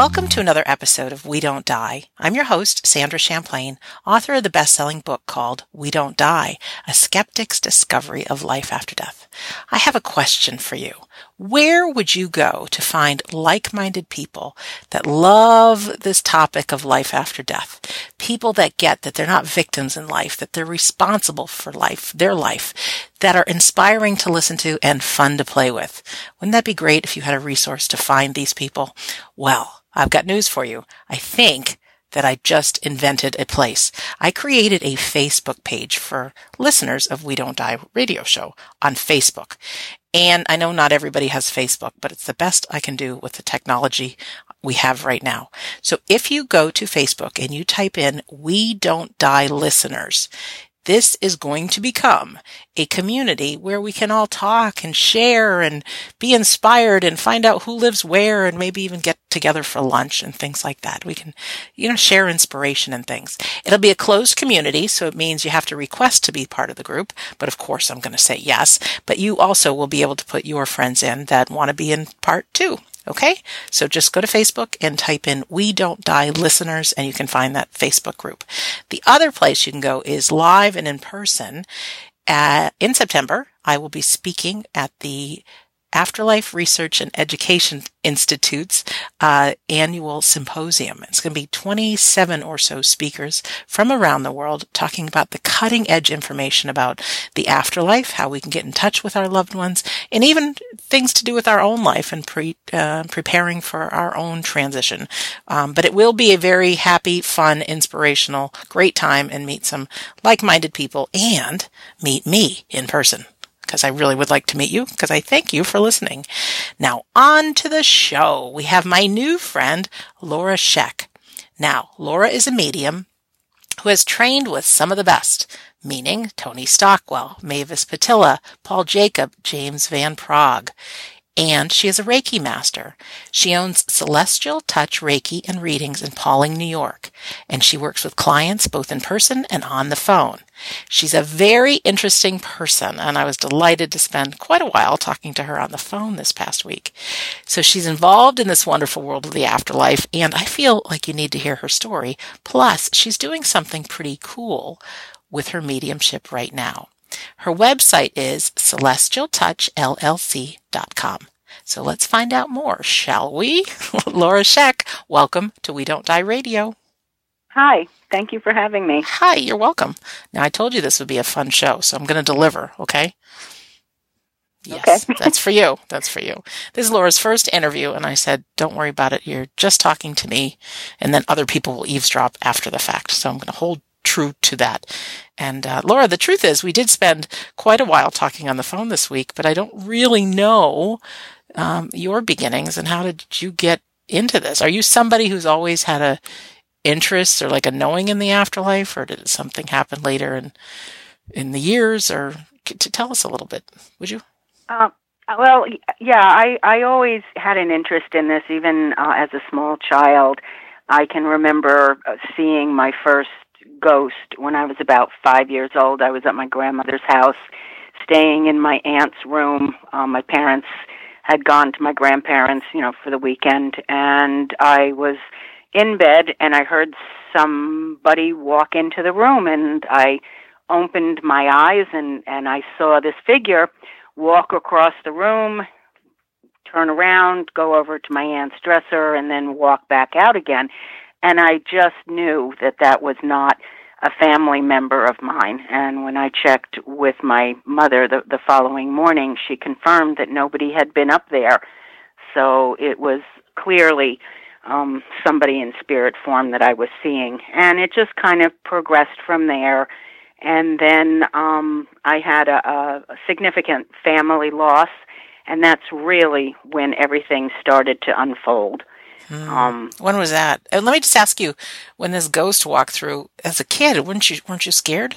Welcome to another episode of We Don't Die. I'm your host, Sandra Champlain, author of the best-selling book called We Don't Die, A Skeptic's Discovery of Life After Death. I have a question for you. Where would you go to find like-minded people that love this topic of life after death? People that get that they're not victims in life, that they're responsible for life, their life, that are inspiring to listen to and fun to play with. Wouldn't that be great if you had a resource to find these people? Well, I've got news for you. I think that I just invented a place. I created a Facebook page for listeners of We Don't Die radio show on Facebook. And I know not everybody has Facebook, but it's the best I can do with the technology we have right now. So if you go to Facebook and you type in We Don't Die listeners, this is going to become a community where we can all talk and share and be inspired and find out who lives where and maybe even get together for lunch and things like that. We can, you know, share inspiration and things. It'll be a closed community, so it means you have to request to be part of the group. But of course, I'm going to say yes. But you also will be able to put your friends in that want to be in part too. Okay? So just go to Facebook and type in We Don't Die Listeners and you can find that Facebook group. The other place you can go is live and in person. Uh, in September, I will be speaking at the Afterlife Research and Education Institute's uh, annual symposium. It's going to be 27 or so speakers from around the world talking about the cutting edge information about the afterlife, how we can get in touch with our loved ones, and even things to do with our own life and pre, uh, preparing for our own transition. Um, but it will be a very happy, fun, inspirational, great time and meet some like-minded people and meet me in person because I really would like to meet you because I thank you for listening. Now on to the show. We have my new friend, Laura Schek. Now, Laura is a medium who has trained with some of the best, meaning Tony Stockwell, Mavis Patilla, Paul Jacob, James Van Praagh and she is a Reiki master. She owns Celestial Touch Reiki and Readings in Pawling, New York, and she works with clients both in person and on the phone. She's a very interesting person, and I was delighted to spend quite a while talking to her on the phone this past week. So she's involved in this wonderful world of the afterlife, and I feel like you need to hear her story. Plus, she's doing something pretty cool with her mediumship right now. Her website is celestialtouchllc.com. So let's find out more, shall we? Laura Schek, welcome to We Don't Die Radio. Hi, thank you for having me. Hi, you're welcome. Now, I told you this would be a fun show, so I'm going to deliver, okay? Yes, okay. that's for you. That's for you. This is Laura's first interview, and I said, don't worry about it. You're just talking to me, and then other people will eavesdrop after the fact. So I'm going to hold true to that. And uh, Laura, the truth is, we did spend quite a while talking on the phone this week, but I don't really know um, your beginnings and how did you get into this? Are you somebody who's always had a interest or like a knowing in the afterlife, or did something happen later in in the years? Or to tell us a little bit, would you? Uh, well, yeah, I I always had an interest in this, even uh, as a small child. I can remember uh, seeing my first ghost when I was about five years old. I was at my grandmother's house, staying in my aunt's room. Um, my parents had gone to my grandparents, you know, for the weekend, and I was in bed and I heard somebody walk into the room, and I opened my eyes and and I saw this figure walk across the room, turn around, go over to my aunt's dresser, and then walk back out again. And I just knew that that was not a family member of mine. And when I checked with my mother the, the following morning, she confirmed that nobody had been up there. So it was clearly um, somebody in spirit form that I was seeing. And it just kind of progressed from there. And then um, I had a, a significant family loss, and that's really when everything started to unfold. Mm. Um, when was that? And let me just ask you, when this ghost walked through as a kid, weren't you weren't you scared?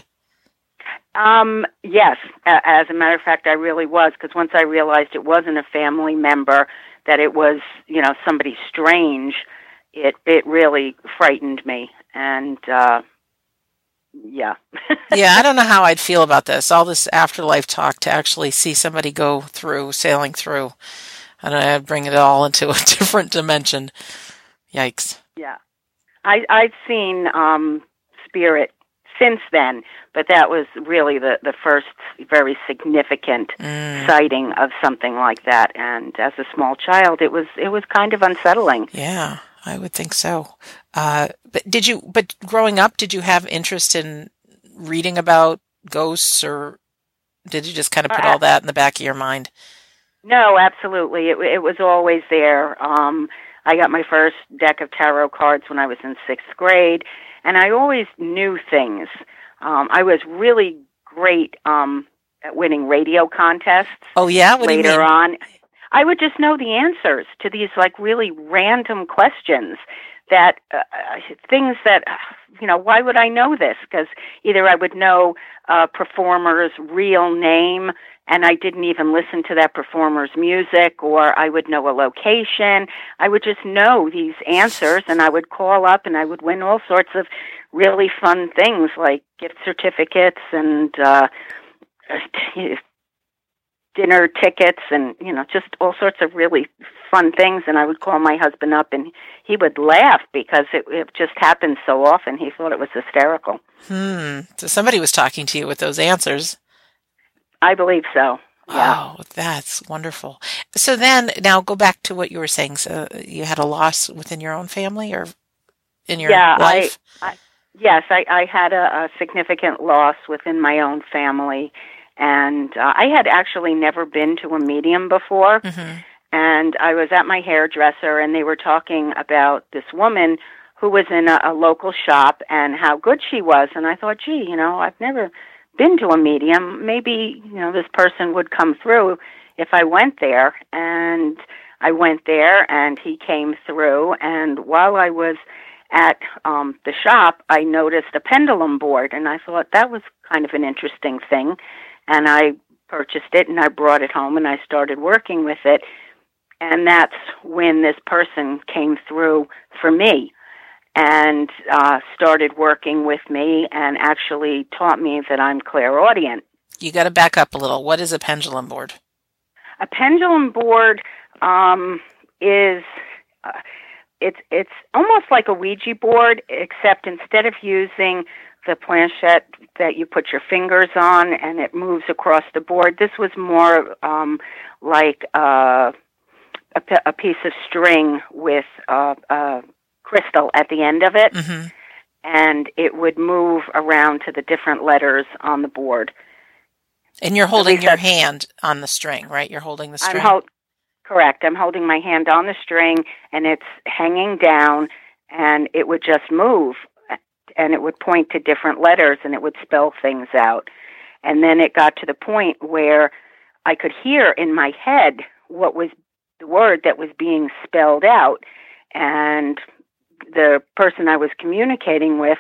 Um, yes, as a matter of fact, I really was because once I realized it wasn't a family member, that it was you know somebody strange, it it really frightened me, and uh, yeah. yeah, I don't know how I'd feel about this. All this afterlife talk to actually see somebody go through, sailing through and I'd bring it all into a different dimension. Yikes. Yeah. I I've seen um spirit since then, but that was really the the first very significant Mm. sighting of something like that and as a small child it was it was kind of unsettling. Yeah, I would think so. Uh, but did you? But growing up, did you have interest in reading about ghosts, or did you just kind of put Uh, all that in the back of your mind? No, absolutely. It it was always there. Um I got my first deck of tarot cards when I was in 6th grade and I always knew things. Um I was really great um at winning radio contests. Oh yeah, what later on. I would just know the answers to these like really random questions that uh, uh, things that uh, you know why would I know this because either I would know a performer's real name and I didn't even listen to that performer's music or I would know a location I would just know these answers and I would call up and I would win all sorts of really fun things like gift certificates and uh dinner tickets and you know just all sorts of really fun things and I would call my husband up and he would laugh because it, it just happened so often he thought it was hysterical Hmm. So somebody was talking to you with those answers. I believe so yeah Oh, that's wonderful. So then, now go back to what you were saying. So you had a loss within your own family, or in your Yeah, I- life? yes I, I had a, a significant loss within my own family and uh, I had actually never been to a medium before hmm and I was at my hairdresser and they were talking about this woman who was in a, a local shop and how good she was and I thought, gee, you know, I've never been to a medium. Maybe, you know, this person would come through if I went there. And I went there and he came through. And while I was at um the shop I noticed a pendulum board. And I thought that was kind of an interesting thing. And I purchased it and I brought it home and I started working with it. And that's when this person came through for me and uh, started working with me and actually taught me that I'm clairaudient. You got to back up a little. What is a pendulum board? A pendulum board um, is uh, it's it's almost like a Ouija board, except instead of using the planchette that you put your fingers on and it moves across the board, this was more um, like uh, a, a piece of string with uh, a crystal at the end of it, hmm and it would move around to the different letters on the board. And you're holding your hand on the string, right? You're holding the string. I'm hol- correct. I'm holding my hand on the string, and it's hanging down, and it would just move, and it would point to different letters, and it would spell things out. And then it got to the point where I could hear in my head what was the word that was being spelled out, and the person I was communicating with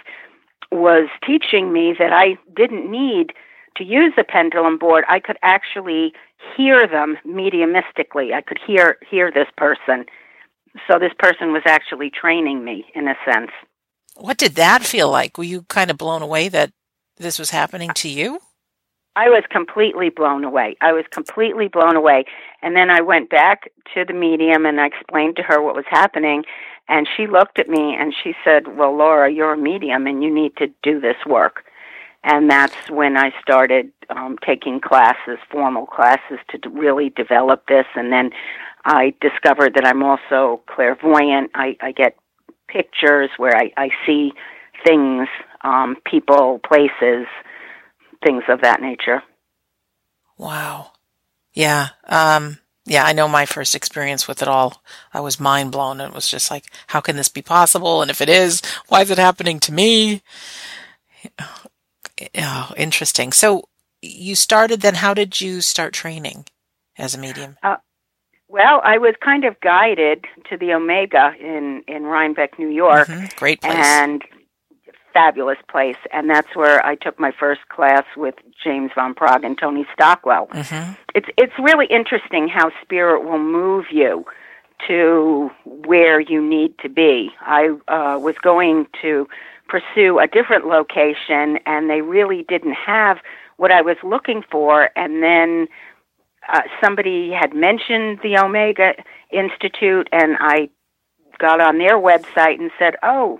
was teaching me that I didn't need to use the pendulum board. I could actually hear them mediumistically. I could hear hear this person. So this person was actually training me in a sense. what did that feel like? Were you kind of blown away that this was happening to you? I was completely blown away. I was completely blown away. And then I went back to the medium and I explained to her what was happening. And she looked at me and she said, Well, Laura, you're a medium and you need to do this work. And that's when I started um, taking classes, formal classes, to really develop this. And then I discovered that I'm also clairvoyant. I, I get pictures where I, I see things, um, people, places, things of that nature. Wow. Yeah. Um, yeah, I know my first experience with it all. I was mind blown. It was just like, how can this be possible? And if it is, why is it happening to me? Oh, interesting. So you started then, how did you start training as a medium? Well, I was kind of guided to the Omega in in Rhinebeck, New York, Mhm. Great place. and fabulous place. And that's where I took my first class with James Van Praagh and Tony Stockwell. hmm It's it's really interesting how spirit will move you to where you need to be. I uh, was going to pursue a different location, and they really didn't have what I was looking for. And then uh, somebody had mentioned the Omega Institute, and I got on their website and said, "Oh,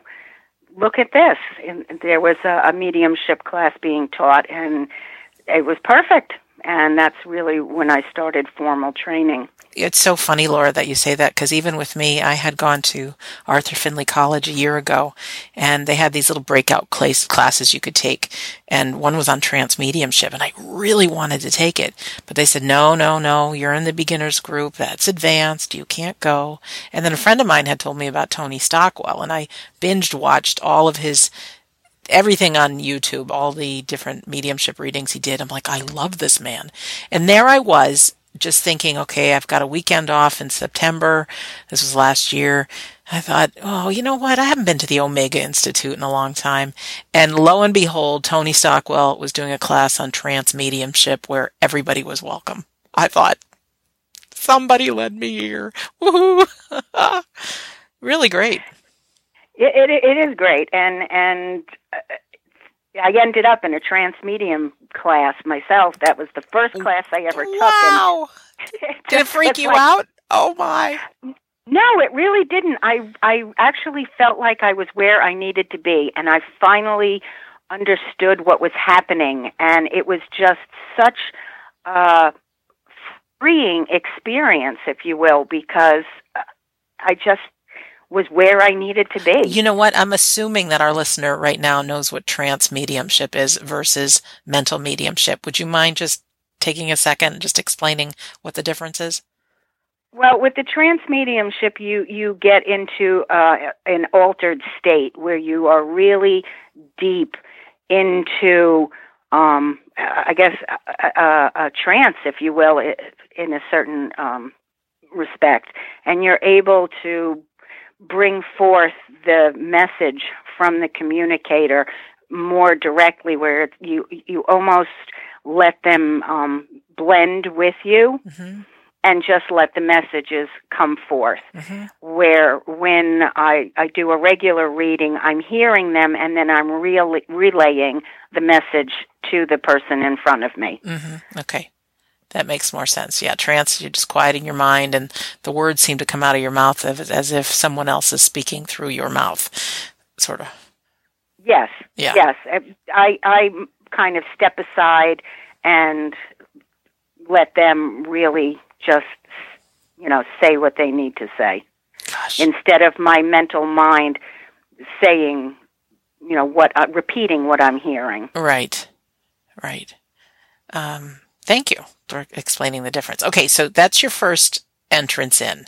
look at this!" And there was a, a mediumship class being taught, and it was perfect. And that's really when I started formal training it's so funny, Laura, that you say that because even with me, I had gone to Arthur Findlay College a year ago, and they had these little breakout class, classes you could take, and one was on trance mediumship, and I really wanted to take it, but they said, "No, no, no, you're in the beginners group. That's advanced. You can't go." And then a friend of mine had told me about Tony Stockwell, and I binged watched all of his everything on YouTube, all the different mediumship readings he did. I'm like, I love this man. And there I was just thinking, okay, I've got a weekend off in September. This was last year. I thought, oh, you know what? I haven't been to the Omega Institute in a long time. And lo and behold, Tony Stockwell was doing a class on trance mediumship where everybody was welcome. I thought, somebody led me here. Woohoo! really great. It, it, it is great, and and uh, I ended up in a trance medium class myself. That was the first class I ever took. Wow! Did it freak you like, out? Oh my! No, it really didn't. I I actually felt like I was where I needed to be, and I finally understood what was happening, and it was just such a freeing experience, if you will, because I just was where I needed to be. You know what? I'm assuming that our listener right now knows what trance mediumship is versus mental mediumship. Would you mind just taking a second and just explaining what the difference is? Well, with the trance mediumship, you you get into uh, an altered state where you are really deep into, um, I guess, a, a, a, trance, if you will, in a certain um, respect, and you're able to bring forth the message from the communicator more directly where you you almost let them um, blend with you mm-hmm. and just let the messages come forth mm-hmm. where when I, I do a regular reading i'm hearing them and then i'm re- relaying the message to the person in front of me mm-hmm. okay that makes more sense. Yeah, trance, you're just quieting your mind, and the words seem to come out of your mouth as if someone else is speaking through your mouth, sort of. Yes. Yeah. Yes. I I kind of step aside and let them really just you know say what they need to say Gosh. instead of my mental mind saying you know what uh, repeating what I'm hearing. Right. Right. Um, thank you for explaining the difference. Okay, so that's your first entrance in.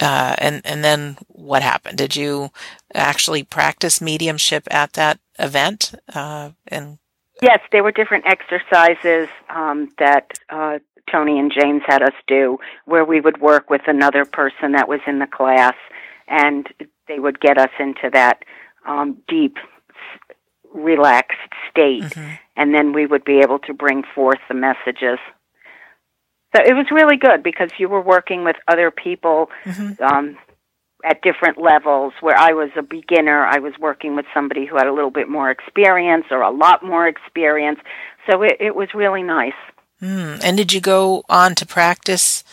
Uh, and and then what happened? Did you actually practice mediumship at that event? Uh, and yes, there were different exercises um, that uh, Tony and James had us do, where we would work with another person that was in the class, and they would get us into that um, deep, relaxed state, mm-hmm. and then we would be able to bring forth the messages. So it was really good because you were working with other people mm-hmm. um, at different levels. Where I was a beginner, I was working with somebody who had a little bit more experience or a lot more experience. So it, it was really nice. Mm. And did you go on to practice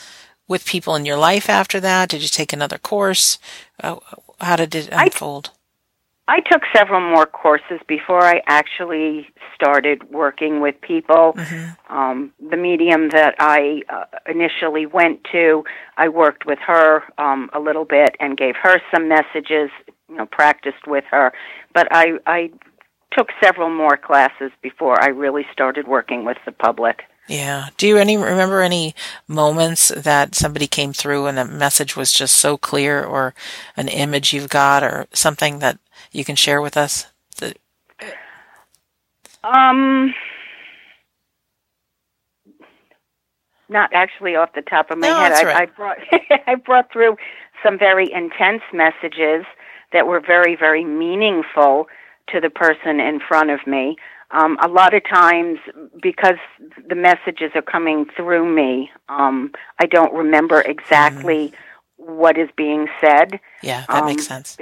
with people in your life after that? Did you take another course? Uh, how did it unfold? I, I took several more courses before I actually started working with people. Mm-hmm. Um, the medium that I uh, initially went to, I worked with her um, a little bit and gave her some messages. You know, practiced with her, but I I took several more classes before I really started working with the public. Yeah. Do you any remember any moments that somebody came through and the message was just so clear, or an image you've got, or something that you can share with us? Um, not actually off the top of my no, head. I, right. I brought I brought through some very intense messages that were very very meaningful to the person in front of me. Um, a lot of times, because the messages are coming through me, um, I don't remember exactly mm. what is being said. Yeah, that um, makes sense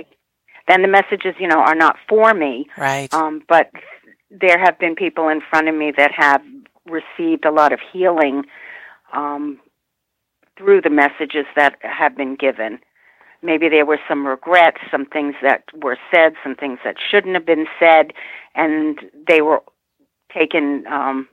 then the messages, you know, are not for me. Right. Um, but there have been people in front of me that have received a lot of healing um, through the messages that have been given. maybe there were some regrets, some things that were said, some things that shouldn't have been said, and they were taken um,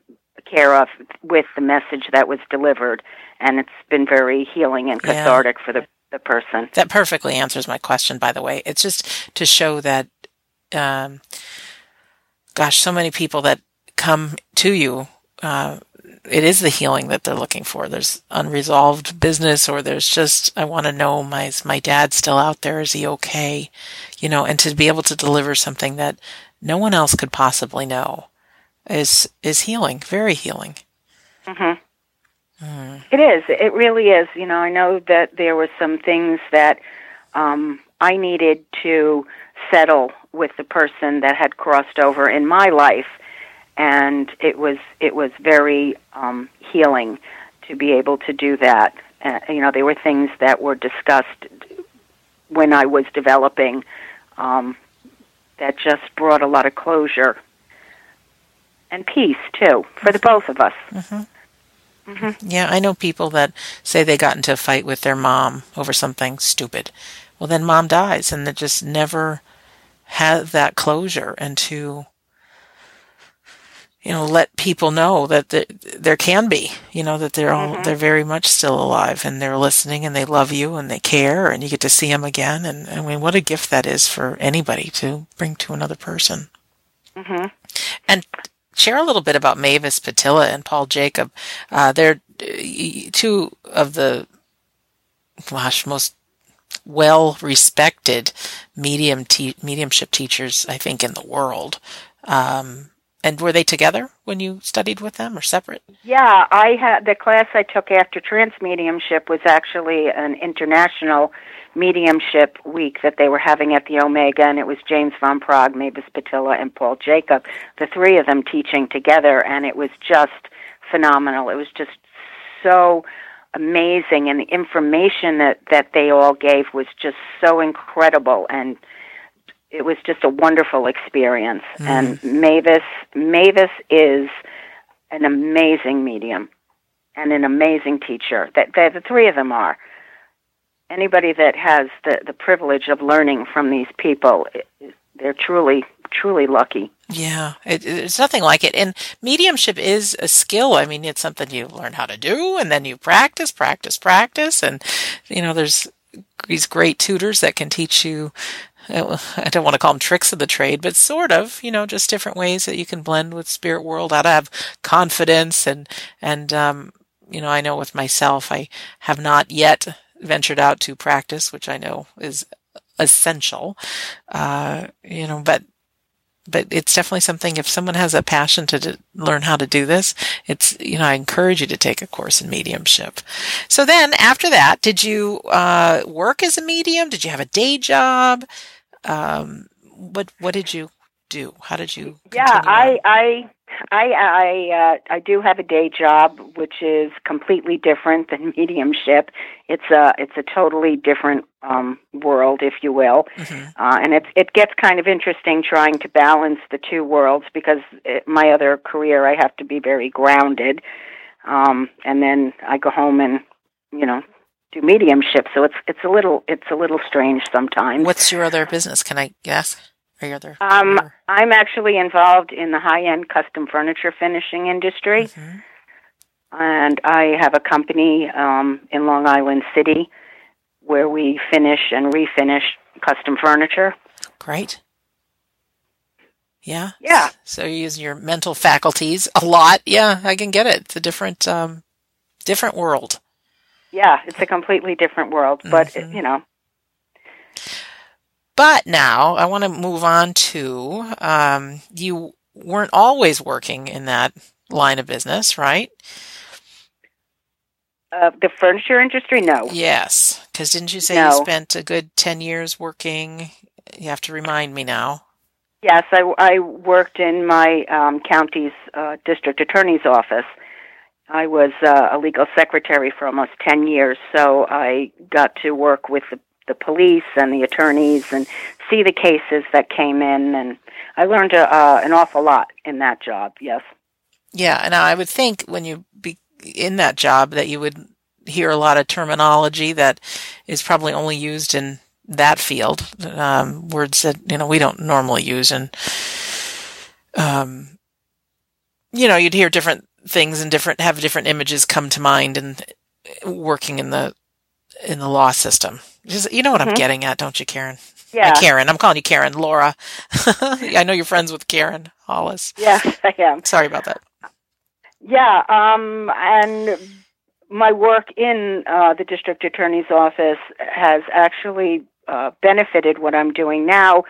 care of with the message that was delivered, and it's been very healing and cathartic yeah. for the the person. That perfectly answers my question. By the way, it's just to show that, um, gosh, so many people that come to you. Uh, it is the healing that they're looking for. There's unresolved business, or there's just I want to know my my dad's still out there. Is he okay? You know, and to be able to deliver something that no one else could possibly know is is healing, very healing. Mm-hmm. Mm. It is. It really is. You know, I know that there were some things that um, I needed to settle with the person that had crossed over in my life, and it was it was very um, healing to be able to do that. Uh, you know, there were things that were discussed when I was developing um, that just brought a lot of closure and peace too for the both of us. Mm-hmm. Mm-hmm. Yeah, I know people that say they got into a fight with their mom over something stupid. Well, then mom dies, and they just never have that closure and to you know let people know that there, there can be you know that they're all mm-hmm. they're very much still alive and they're listening and they love you and they care and you get to see them again and I mean what a gift that is for anybody to bring to another person. Mm-hmm. And share a little bit about Mavis Patilla and Paul Jacob. Uh, they're uh, two of the, gosh, most well respected medium te- mediumship teachers, I think, in the world. Um, and were they together when you studied with them or separate? Yeah, I had the class I took after trance mediumship was actually an international mediumship week that they were having at the Omega, and it was James Van Praagh, Mavis Pittilla, and Paul Jacob, the three of them teaching together, and it was just phenomenal. It was just so amazing, and the information that that they all gave was just so incredible, and it was just a wonderful experience. Mm. And Mavis, Mavis is an amazing medium and an amazing teacher. That the three of them are anybody that has the, the privilege of learning from these people, they're truly, truly lucky. Yeah, it, it's nothing like it. And mediumship is a skill. I mean, it's something you learn how to do, and then you practice, practice, practice. And, you know, there's these great tutors that can teach you I don't want to call them tricks of the trade, but sort of, you know, just different ways that you can blend with spirit world, how to have confidence and, and, um, you know, I know with myself, I have not yet ventured out to practice, which I know is essential. Uh, you know, but but it's definitely something if someone has a passion to, to, learn how to do this it's you know i encourage you to take a course in mediumship. So then after that did you uh, work as a medium? Did you have a day job? Um, what what did you do? How did you yeah i i I I uh, I do have a day job, which is completely different than mediumship. It's a it's a totally different um, world, if you will, mm-hmm. uh, and it it gets kind of interesting trying to balance the two worlds because it, my other career I have to be very grounded, um, and then I go home and you know do mediumship. So it's it's a little it's a little strange sometimes. What's your other business? Can I guess? Are you there? Um, I'm actually involved in the high-end custom furniture finishing industry, mm-hmm. and I have a company um, in Long Island City where we finish and refinish custom furniture. Great. Yeah. Yeah. So you use your mental faculties a lot. Yeah, I can get it. It's a different, um, different world. Yeah, it's a completely different world, but mm-hmm. it, you know, but now I want to move on to um, you weren't always working in that line of business, right? Uh, the furniture industry, no. Yes, because didn't you say no. you spent a good ten years working? You have to remind me now. Yes, I, I worked in my um, county's uh, district attorney's office. I was uh, a legal secretary for almost ten years, so I got to work with the the police and the attorneys and see the cases that came in and I learned uh, an awful lot in that job. Yes. Yeah, and I would think when you be in that job that you would hear a lot of terminology that is probably only used in that field, um, words that you know we don't normally use, and um, you know you'd hear different things and different have different images come to mind and working in the in the law system. You know what mm-hmm. I'm getting at, don't you, Karen? Yeah. Uh, Karen. I'm calling you Karen. Laura. I know you're friends with Karen Hollis. Yes, I am. Sorry about that. Yeah, um, and my work in uh, the district attorney's office has actually uh, benefited what I'm doing now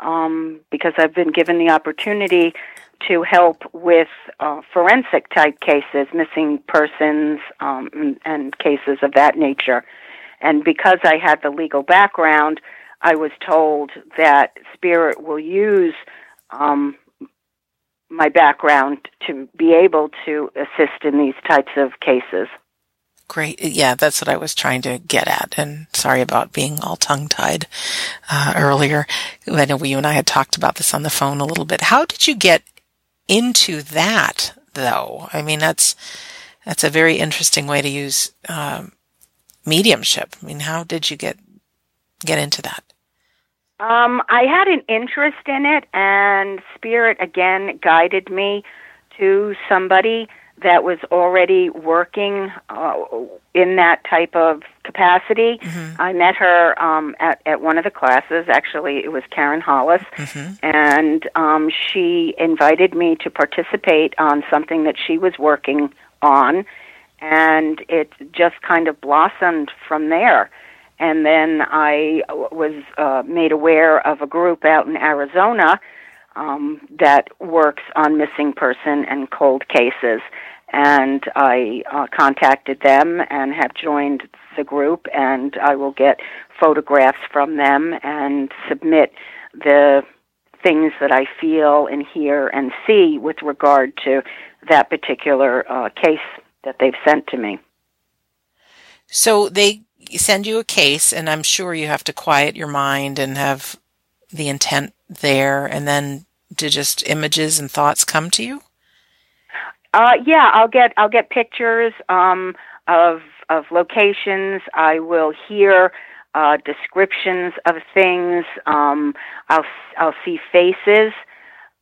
um, because I've been given the opportunity to help with uh, forensic type cases, missing persons, um, and, and cases of that nature. And because I had the legal background, I was told that Spirit will use um, my background to be able to assist in these types of cases. Great. Yeah, that's what I was trying to get at. And sorry about being all tongue tied uh, earlier. I know you and I had talked about this on the phone a little bit. How did you get into that, though? I mean, that's that's a very interesting way to use um, mediumship. I mean, how did you get get into that? Um, I had an interest in it, and Spirit again guided me to somebody that was already working uh, in that type of capacity. Mm-hmm. I met her um, at at one of the classes. Actually, it was Karen Hollis, mm-hmm. and um, she invited me to participate on something that she was working on, and it just kind of blossomed from there and then I was uh, made aware of a group out in Arizona um, that works on missing person and cold cases. And I uh, contacted them and have joined the group, and I will get photographs from them and submit the things that I feel and hear and see with regard to that particular uh, case that they've sent to me. So they send you a case, and I'm sure you have to quiet your mind and have the intent there, and then do just images and thoughts come to you? Uh, yeah, I'll get I'll get pictures um, of of locations. I will hear uh, descriptions of things. Um, I'll I'll see faces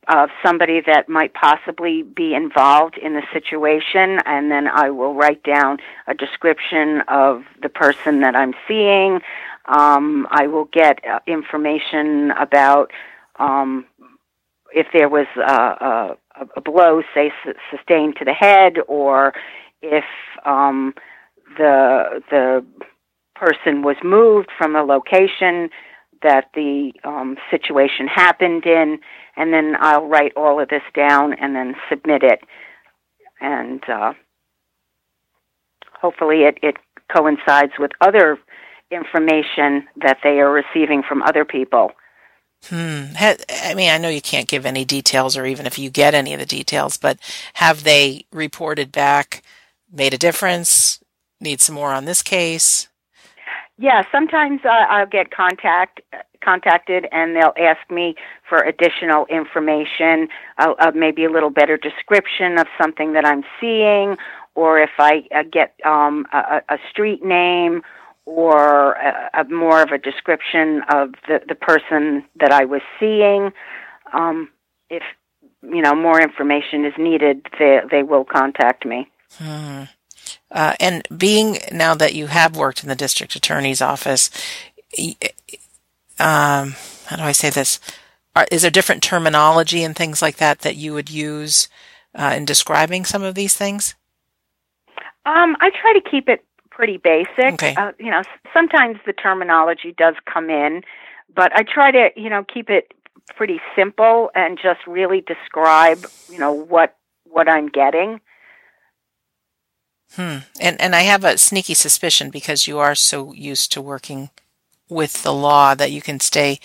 of somebody that might possibly be involved in the situation, and then I will write down a description of the person that I'm seeing. Um, I will get uh, information about um, if there was a, a, a blow, say, sustained to the head, or if um, the the person was moved from a location that the um, situation happened in, and then I'll write all of this down and then submit it, and uh, hopefully it, it coincides with other information that they are receiving from other people. Hmm. I mean, I know you can't give any details, or even if you get any of the details, but have they reported back, made a difference? Need some more on this case? Yeah, sometimes uh, I'll get contact contacted and they'll ask me for additional information, uh, uh, maybe a little better description of something that I'm seeing, or if I uh, get um, a, a street name or a, a more of a description of the, the person that I was seeing. Um, if you know more information is needed, they they will contact me. Hmm. Uh, and being now that you have worked in the district attorney's office, um, how do I say this? Are, is there different terminology and things like that that you would use uh, in describing some of these things? Um, I try to keep it pretty basic. Okay. Uh, you know, sometimes the terminology does come in, but I try to, you know, keep it pretty simple and just really describe, you know, what what I'm getting. Hmm. And and I have a sneaky suspicion because you are so used to working with the law that you can stay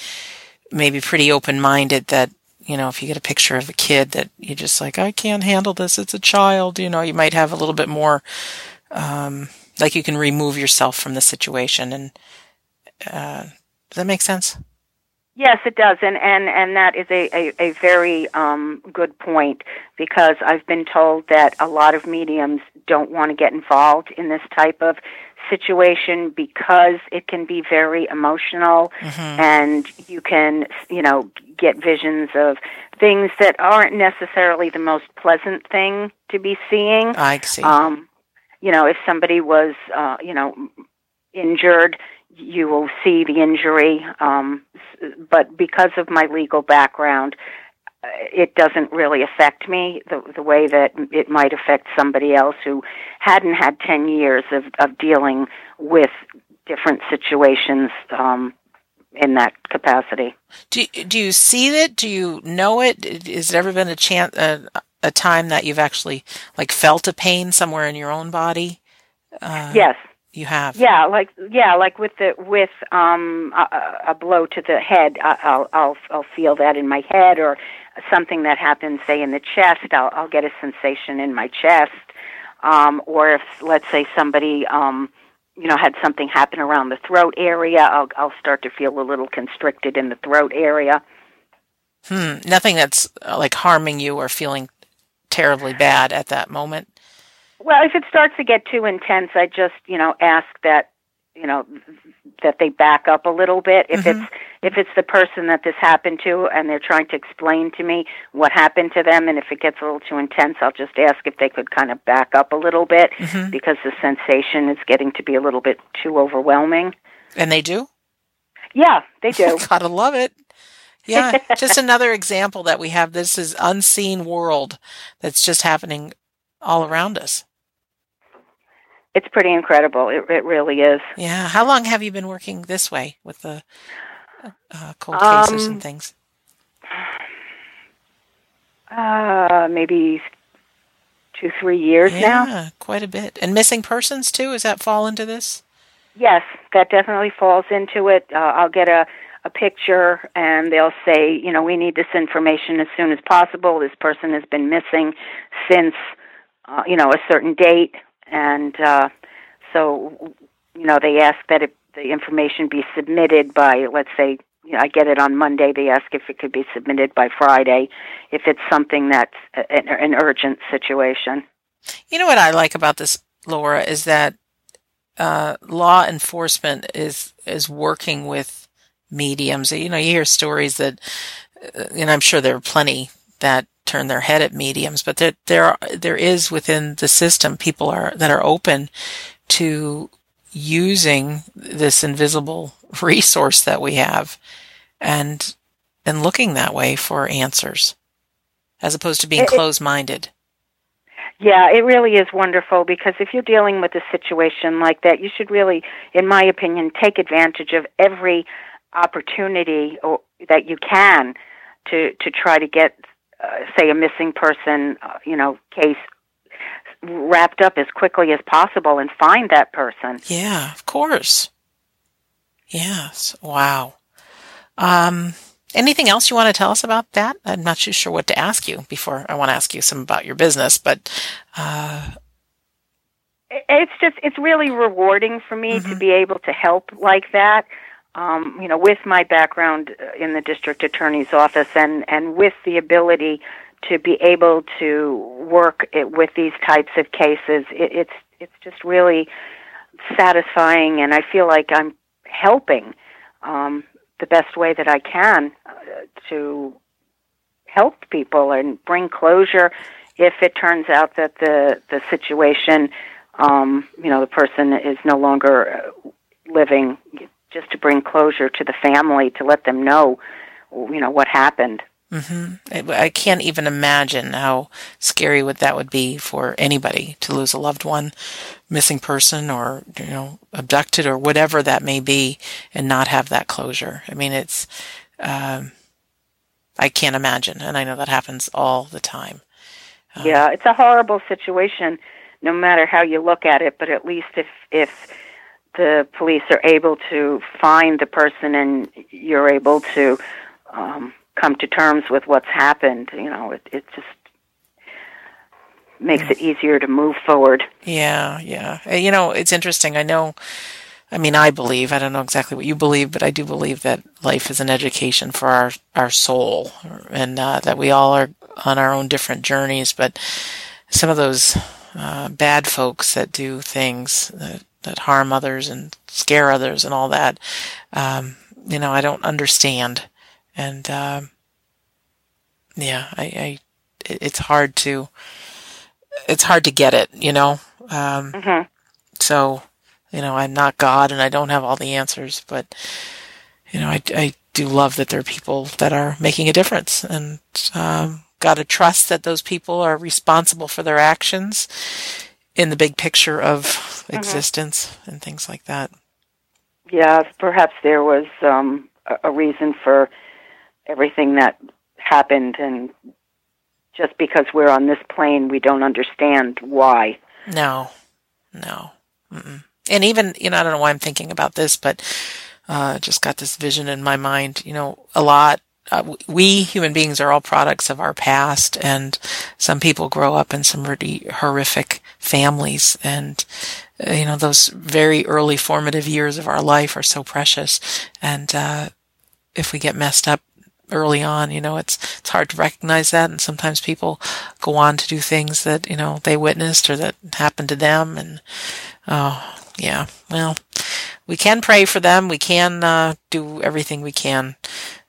maybe pretty open minded that you know if you get a picture of a kid that you're just like I can't handle this it's a child you know you might have a little bit more um, like you can remove yourself from the situation and uh, does that make sense? Yes, it does, and and and that is a a, a very um, good point because I've been told that a lot of mediums don't want to get involved in this type of situation because it can be very emotional, Mm-hmm. and you can you know get visions of things that aren't necessarily the most pleasant thing to be seeing. I see. Um, you know, if somebody was, uh, you know, injured, you will see the injury. Um, but because of my legal background, it doesn't really affect me the, the way that it might affect somebody else who hadn't had 10 years of, of dealing with different situations um, in that capacity. do do you see it? Do you know it? Has there ever been a chance a, a time that you've actually like felt a pain somewhere in your own body? Uh, yes. you have. Yeah, like yeah, like with the with um a, a- a blow to the head, I- I'll I'll I'll feel that in my head, or something that happens, say in the chest, I'll I'll get a sensation in my chest, um, or if let's say somebody um you know had something happen around the throat area, I'll I'll start to feel a little constricted in the throat area. Hmm. Nothing that's uh, like harming you or feeling terribly bad at that moment. Well, if it starts to get too intense, I just, you know, ask that, you know, that they back up a little bit. If Mhm. it's if it's the person that this happened to and they're trying to explain to me what happened to them and if it gets a little too intense, I'll just ask if they could kind of back up a little bit Mhm. because the sensation is getting to be a little bit too overwhelming. And they do. Yeah, they do. Gotta love it. Yeah, just another example that we have. This is unseen world that's just happening all around us. It's pretty incredible. It it really is. Yeah. How long have you been working this way with the uh, cold cases Um, and things? Uh maybe 2 3 years now. Yeah, quite a bit. And missing persons too. Does that fall into this? Yes, that definitely falls into it. Uh, I'll get a a picture and they'll say, you know, we need this information as soon as possible. This person has been missing since, uh, you know, a certain date, and uh, so, you know, they ask that it, the information be submitted by, let's say, you know, I get it on Monday. They ask if it could be submitted by Friday, if it's something that's an, an urgent situation. You know what I like about this, Laura, is that uh, law enforcement is is working with mediums. You know, you hear stories that, uh, and I'm sure there are plenty that turn their head at mediums, but there there are, there is within the system people are that are open to using this invisible resource that we have, and and looking that way for answers, as opposed to being closed minded. Yeah, it really is wonderful because if you're dealing with a situation like that, you should really, in my opinion, take advantage of every opportunity or, that you can to to try to get, uh, say, a missing person, uh, you know, case wrapped up as quickly as possible and find that person. Yeah, of course. Yes. Wow. Um, anything else you want to tell us about that? I'm not too sure what to ask you before I want to ask you some about your business, but uh, It's just it's really rewarding for me to Mhm. be able to help like that. Um, you know, with my background uh, in the district attorney's office and and with the ability to be able to work it, with these types of cases, it, it's it's just really satisfying, and I feel like I'm helping um, the best way that I can uh, to help people and bring closure if it turns out that the the situation um, you know, the person is no longer uh, living, just to bring closure to the family, to let them know, you know, what happened. hmm I can't even imagine how scary would that would be for anybody to lose a loved one, missing person, or you know, abducted, or whatever that may be, and not have that closure. I mean, it's um, I can't imagine, and I know that happens all the time. Um, Yeah, it's a horrible situation, no matter how you look at it. But at least if if the police are able to find the person and you're able to um, come to terms with what's happened, you know, it it just makes it easier to move forward. Yeah, yeah. Uh, You know, it's interesting. I know I mean, I believe, I don't know exactly what you believe, but I do believe that life is an education for our, our soul and uh, that we all are on our own different journeys. But some of those uh, bad folks that do things that, that harm others and scare others and all that, um, you know, I don't understand. And, uh, yeah, I, I, it's hard to, it's hard to get it, you know? Um, mm-hmm. so, you know, I'm not God and I don't have all the answers, but, you know, I, I do love that there are people that are making a difference and, um, got to trust that those people are responsible for their actions in the big picture of mm-hmm. existence and things like that. Yeah, perhaps there was um, a reason for everything that happened, and just because we're on this plane, we don't understand why. No, no. Mm-mm. And even, you know, I don't know why I'm thinking about this, but uh, just got this vision in my mind. You know, a lot uh, we human beings are all products of our past and some people grow up in some really horrific families and uh, you know those very early formative years of our life are so precious and uh, if we get messed up early on you know it's it's hard to recognize that and sometimes people go on to do things that you know they witnessed or that happened to them and oh yeah well we can pray for them we can uh, do everything we can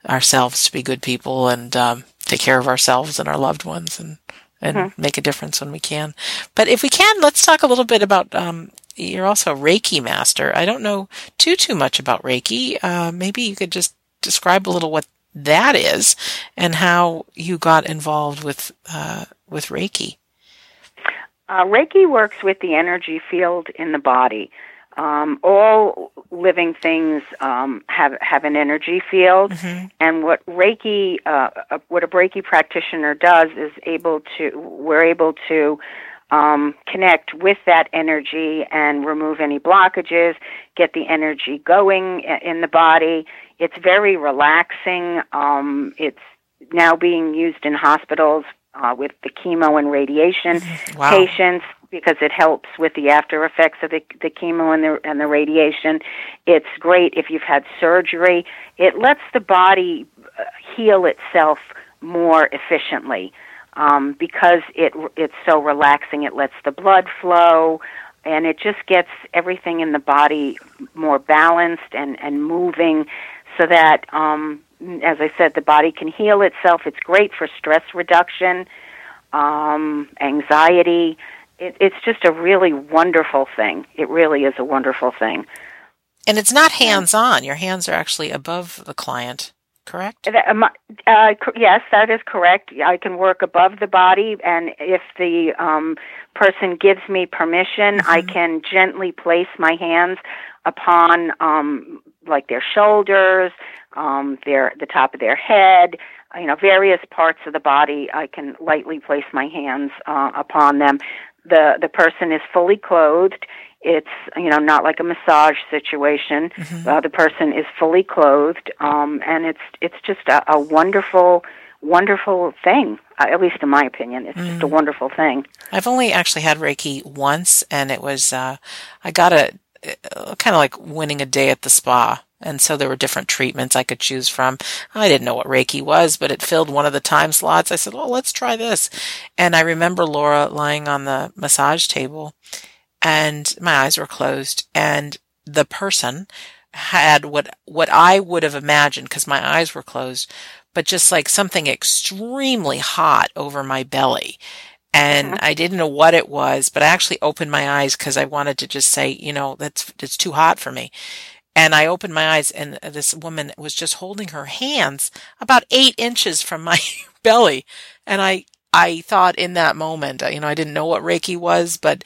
ourselves to be good people and um, take care of ourselves and our loved ones and and mm-hmm. make a difference when we can. But if we can, let's talk a little bit about. Um, you're also a Reiki master. I don't know too too much about Reiki. Uh, maybe you could just describe a little what that is and how you got involved with uh, with Reiki. Uh, Reiki works with the energy field in the body. Um, all living things um, have have an energy field, mm-hmm. and what Reiki, uh, uh, what a Reiki practitioner does is able to we're able to um, connect with that energy and remove any blockages, get the energy going in the body. It's very relaxing. Um, it's now being used in hospitals uh, with the chemo and radiation wow. patients because it helps with the after effects of the, the chemo and the and the radiation. It's great if you've had surgery. It lets the body uh, heal itself more efficiently um, because it it's so relaxing. It lets the blood flow, and it just gets everything in the body more balanced and and moving, so that um, as I said, the body can heal itself. It's great for stress reduction, um, anxiety it, it's just a really wonderful thing. It really is a wonderful thing. And it's not hands on. Your hands are actually above the client, correct? Uh, uh, yes, that is correct. I can work above the body, and if the um, person gives me permission, mm-hmm. I can gently place my hands upon, um, like their shoulders, um, their the top of their head, you know, various parts of the body. I can lightly place my hands uh, upon them the the person is fully clothed it's you know not like a massage situation mm-hmm. uh, the person is fully clothed um and it's it's just a, a wonderful wonderful thing uh, at least in my opinion it's mm. just a mm. wonderful thing i've only actually had reiki once and it was uh i got a uh, kind of like winning a day at the spa and so there were different treatments I could choose from. I didn't know what Reiki was, but it filled one of the time slots. I said, well, let's try this." And I remember Laura lying on the massage table and my eyes were closed and the person had what what I would have imagined because my eyes were closed, but just like something extremely hot over my belly. And mm-hmm. I didn't know what it was, but I actually opened my eyes because I wanted to just say, you know, that's, it's too hot for me. And I opened my eyes and this woman was just holding her hands about eight inches from my belly. And I, I thought in that moment, you know, I didn't know what Reiki was, but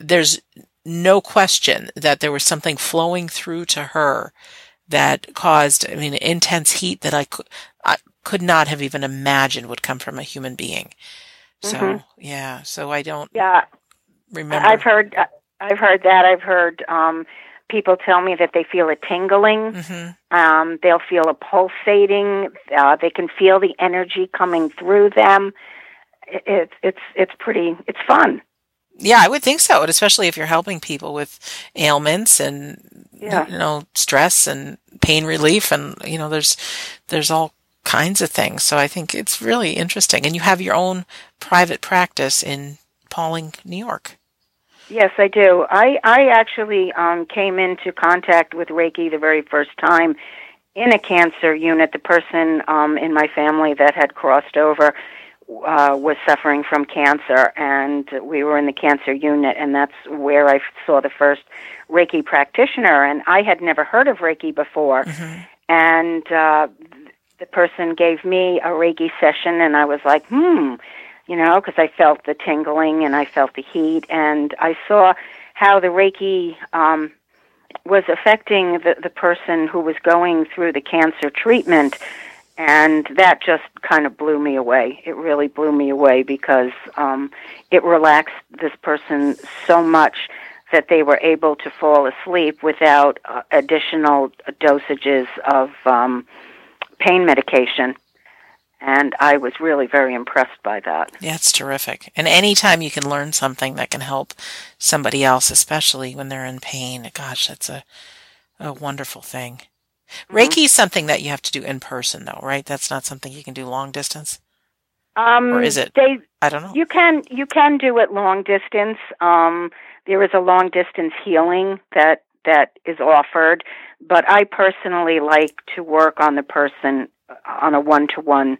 there's no question that there was something flowing through to her that caused, I mean, intense heat that I could, I could not have even imagined would come from a human being. So, mm-hmm. yeah, so I don't yeah. remember. I've heard, I've heard that. I've heard, um, people tell me that they feel a tingling. Mm-hmm. Um, they'll feel a pulsating. Uh, they can feel the energy coming through them. It's it's it's pretty. It's fun. Yeah, I would think so, and especially if you're helping people with ailments and Yeah. you know, stress and pain relief and, you know, there's, there's all kinds of things. So I think it's really interesting. And you have your own private practice in Pawling, New York. Yes, I do. I I actually um, came into contact with Reiki the very first time in a cancer unit. The person um, in my family that had crossed over uh, was suffering from cancer, and we were in the cancer unit, and that's where I saw the first Reiki practitioner. And I had never heard of Reiki before, Mm-hmm. and uh, the person gave me a Reiki session, and I was like, hmm, you know, because I felt the tingling and I felt the heat, and I saw how the Reiki um, was affecting the, the person who was going through the cancer treatment. And that just kind of blew me away. It really blew me away because um, it relaxed this person so much that they were able to fall asleep without uh, additional dosages of um, pain medication. And I was really very impressed by that. Yeah, it's terrific. And anytime you can learn something that can help somebody else, especially when they're in pain, gosh, that's a, a wonderful thing. Reiki is something that you have to do in person, though, right? That's not something you can do long distance. Um, Or is it? They I don't know. You can you can do it long distance. Um, there is a long distance healing that that is offered, but I personally like to work on the person on a one to one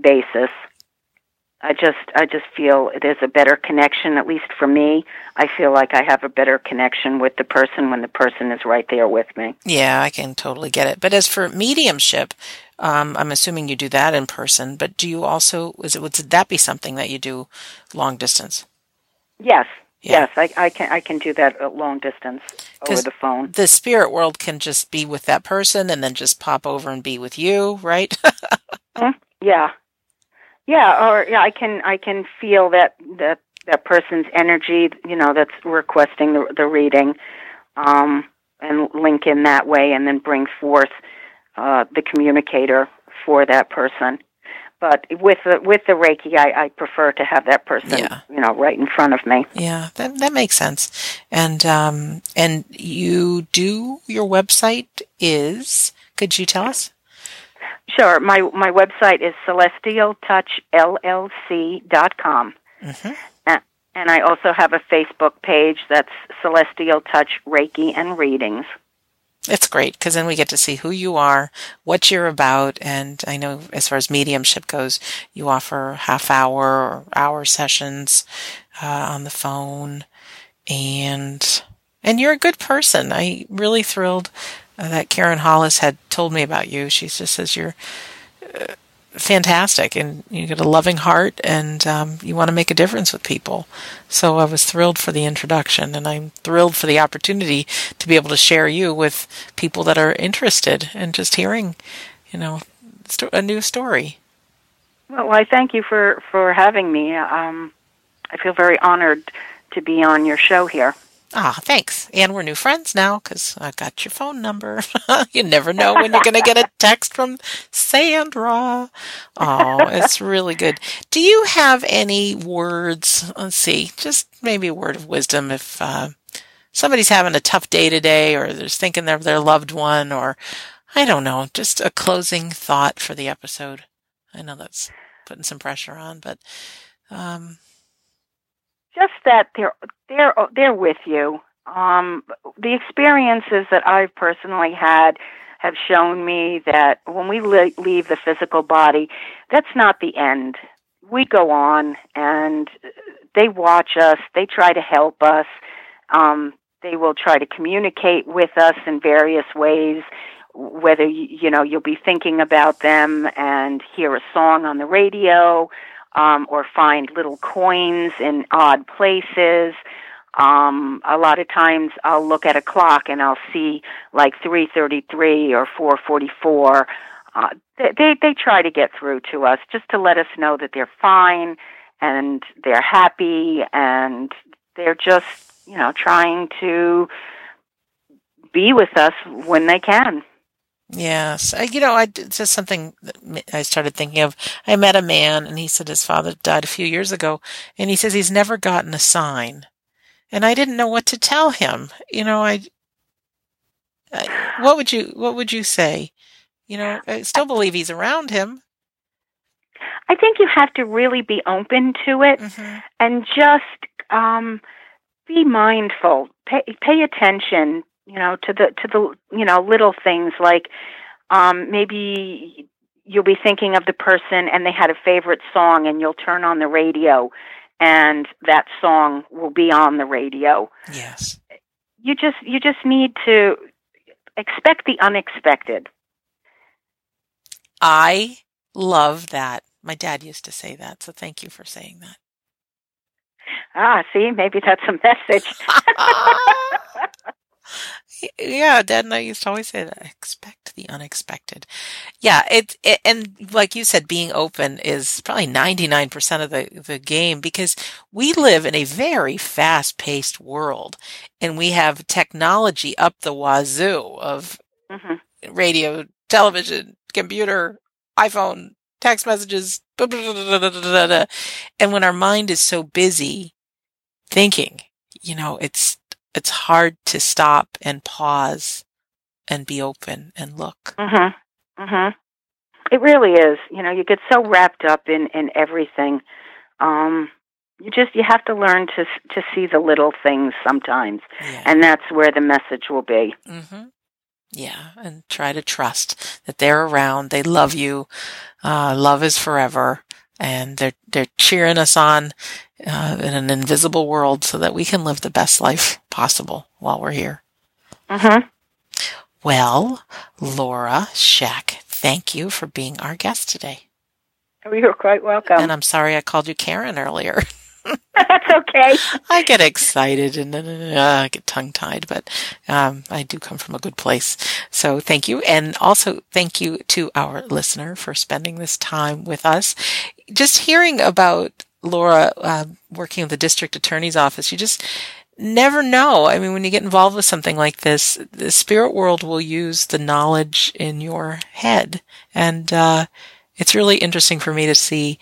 basis. I just I just feel there's a better connection, at least for me. I feel like I have a better connection with the person when the person is right there with me. Yeah, I can totally get it. But as for mediumship, um, I'm assuming you do that in person. But do you also is it would that be something that you do long distance? Yes, Yeah. yes, I, I can I can do that at long distance over the phone. The spirit world can just be with that person and then just pop over and be with you, right? Yeah, yeah, or yeah, I can I can feel that that that person's energy. You know, that's requesting the the reading, um, and link in that way, and then bring forth uh, the communicator for that person. But with the with the Reiki, I, I prefer to have that person, Yeah. you know, right in front of me. yeah, that that makes sense. And um, and you do your website is could you tell us? Sure. My my website is celestialtouchllc.com. Mhm. A- And I also have a Facebook page that's Celestial Touch Reiki and Readings. It's great because then we get to see who you are, what you're about, and I know as far as mediumship goes, you offer half hour or hour sessions uh, on the phone, and and you're a good person. I really thrilled uh, that Karen Hollis had told me about you. She just says you're uh, fantastic and you got a loving heart and um, you want to make a difference with people. So I was thrilled for the introduction and I'm thrilled for the opportunity to be able to share you with people that are interested and just hearing, you know, a new story. Well, I thank you for for having me. Um, I feel very honored to be on your show here. Ah, thanks. And we're new friends now because I got your phone number. you never know when you're going to get a text from Sandra. Oh, it's really good. Do you have any words? Let's see, just maybe a word of wisdom if uh, somebody's having a tough day today or they're thinking of their loved one or I don't know, just a closing thought for the episode. I know that's putting some pressure on, but um, just that they're they're they're with you. Um, the experiences that I've personally had have shown me that when we le- leave the physical body, that's not the end. We go on, and they watch us. They try to help us. Um, they will try to communicate with us in various ways. Whether you know you'll be thinking about them and hear a song on the radio, um, or find little coins in odd places. Um, a lot of times I'll look at a clock and I'll see like 333 or 444. Uh, they, they, they try to get through to us just to let us know that they're fine and they're happy and they're just, you know, trying to be with us when they can. Yes, I, you know, I it's just something I started thinking of. I met a man, and he said his father died a few years ago, and he says he's never gotten a sign, and I didn't know what to tell him. You know, I Uh, what would you What would you say? You know, I still believe he's around him. I think you have to really be open to it mm-hmm. and just um, be mindful. Pay, pay attention. You know, to the to the you know little things like um, maybe you'll be thinking of the person and they had a favorite song and you'll turn on the radio and that song will be on the radio. Yes. You just you just need to expect the unexpected. I love that. My dad used to say that, so thank you for saying that. Ah, see, maybe that's a message. yeah, Dad and I used to always say that. Expect the unexpected. Yeah, it, it and like you said, being open is probably ninety nine percent of the the game because we live in a very fast paced world, and we have technology up the wazoo of mm-hmm. radio, television, computer, iPhone, text messages, blah, blah, blah, and when our mind is so busy thinking, you know, it's it's hard to stop and pause and be open and look. Mhm. Mhm. It really is. You know, you get so wrapped up in in everything. Um you just you have to learn to to see the little things sometimes. Yeah. And that's where the message will be. Mhm. Yeah, and try to trust that they're around. They love you. Uh, love is forever, and they're they're cheering us on uh, in an invisible world so that we can live the best life possible while we're here. Mm-hmm. Well, Laura Schek, thank you for being our guest today. Oh, you're quite welcome. And I'm sorry I called you Karen earlier. That's okay. I get excited and uh, I get tongue tied, but um, I do come from a good place. So thank you. And also thank you to our listener for spending this time with us. Just hearing about Laura uh, working at the district attorney's office, you just never know. I mean, when you get involved with something like this, the spirit world will use the knowledge in your head. And uh, it's really interesting for me to see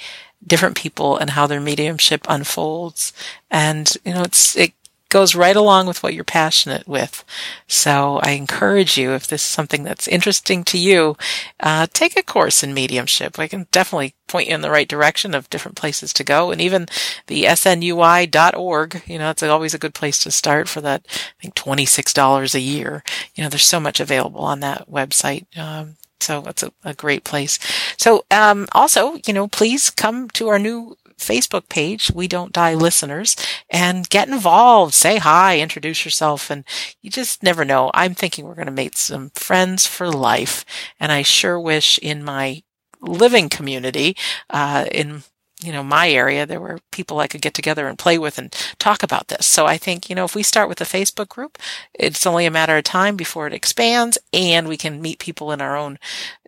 different people and how their mediumship unfolds. And, you know, it's, it goes right along with what you're passionate with. So I encourage you, if this is something that's interesting to you, uh, take a course in mediumship. I can definitely point you in the right direction of different places to go. And even the snui.org, you know, it's always a good place to start for that, I think $26 a year. You know, there's so much available on that website. Um, so that's a, a, great place. So, um, also, you know, please come to our new Facebook page, We Don't Die Listeners, and get involved. Say hi, introduce yourself, and you just never know. I'm thinking we're going to make some friends for life, and I sure wish in my living community, uh, in you know, my area, there were people I could get together and play with and talk about this. So I think, you know, if we start with a Facebook group, it's only a matter of time before it expands and we can meet people in our own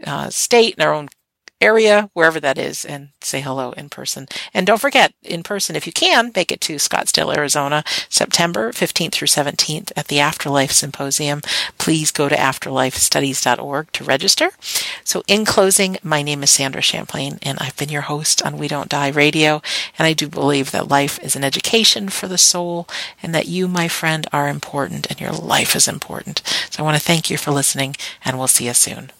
uh, state, in our own area, wherever that is, and say hello in person. And don't forget, in person, if you can, make it to Scottsdale, Arizona, September 15th through 17th at the Afterlife Symposium. Please go to afterlifestudies.org to register. So in closing, my name is Sandra Champlain, and I've been your host on We Don't Die Radio. And I do believe that life is an education for the soul and that you, my friend, are important and your life is important. So I want to thank you for listening, and we'll see you soon.